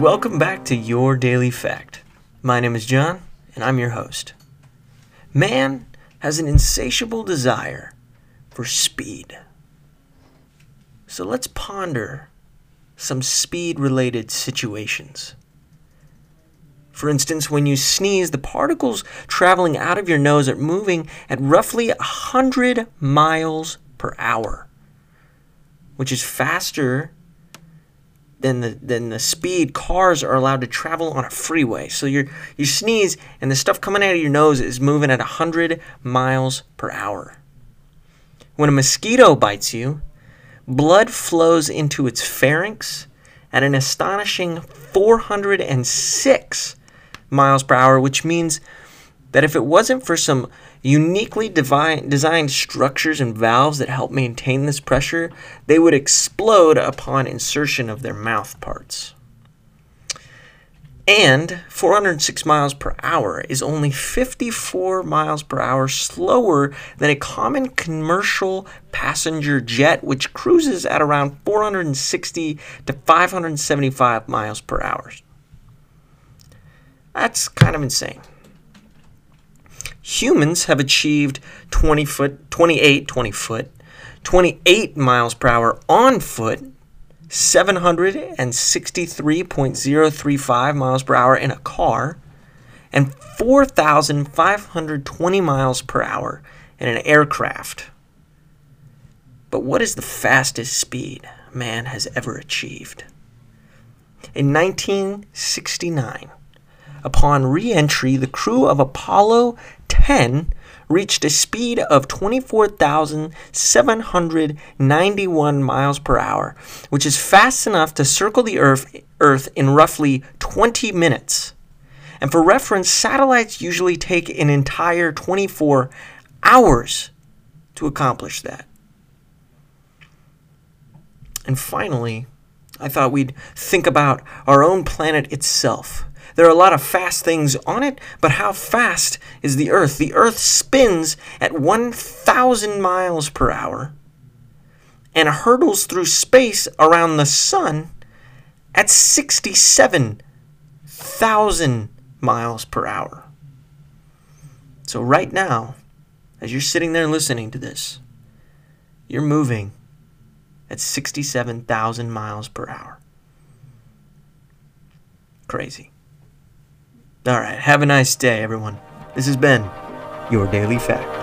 Welcome back to Your Daily Fact. My name is John, and I'm your host. Man has an insatiable desire for speed. So let's ponder some speed related situations. For instance, when you sneeze, the particles traveling out of your nose are moving at roughly 100 miles per hour, which is faster than the than the speed cars are allowed to travel on a freeway. So you you sneeze and the stuff coming out of your nose is moving at 100 miles per hour. When a mosquito bites you, blood flows into its pharynx at an astonishing 406 miles per hour, which means that if it wasn't for some uniquely devi- designed structures and valves that help maintain this pressure, they would explode upon insertion of their mouth parts. And 406 miles per hour is only 54 miles per hour slower than a common commercial passenger jet, which cruises at around 460 to 575 miles per hour. That's kind of insane humans have achieved 20 foot, 28, 20 foot, 28 miles per hour on foot, 763.035 miles per hour in a car, and 4,520 miles per hour in an aircraft. But what is the fastest speed man has ever achieved? In 1969, upon re entry, the crew of Apollo 10 reached a speed of 24,791 miles per hour, which is fast enough to circle the Earth, Earth in roughly 20 minutes. And for reference, satellites usually take an entire 24 hours to accomplish that. And finally, I thought we'd think about our own planet itself. There are a lot of fast things on it, but how fast is the Earth? The Earth spins at 1,000 miles per hour and hurtles through space around the Sun at 67,000 miles per hour. So, right now, as you're sitting there listening to this, you're moving at 67,000 miles per hour. Crazy. All right. Have a nice day, everyone. This has been your Daily Fact.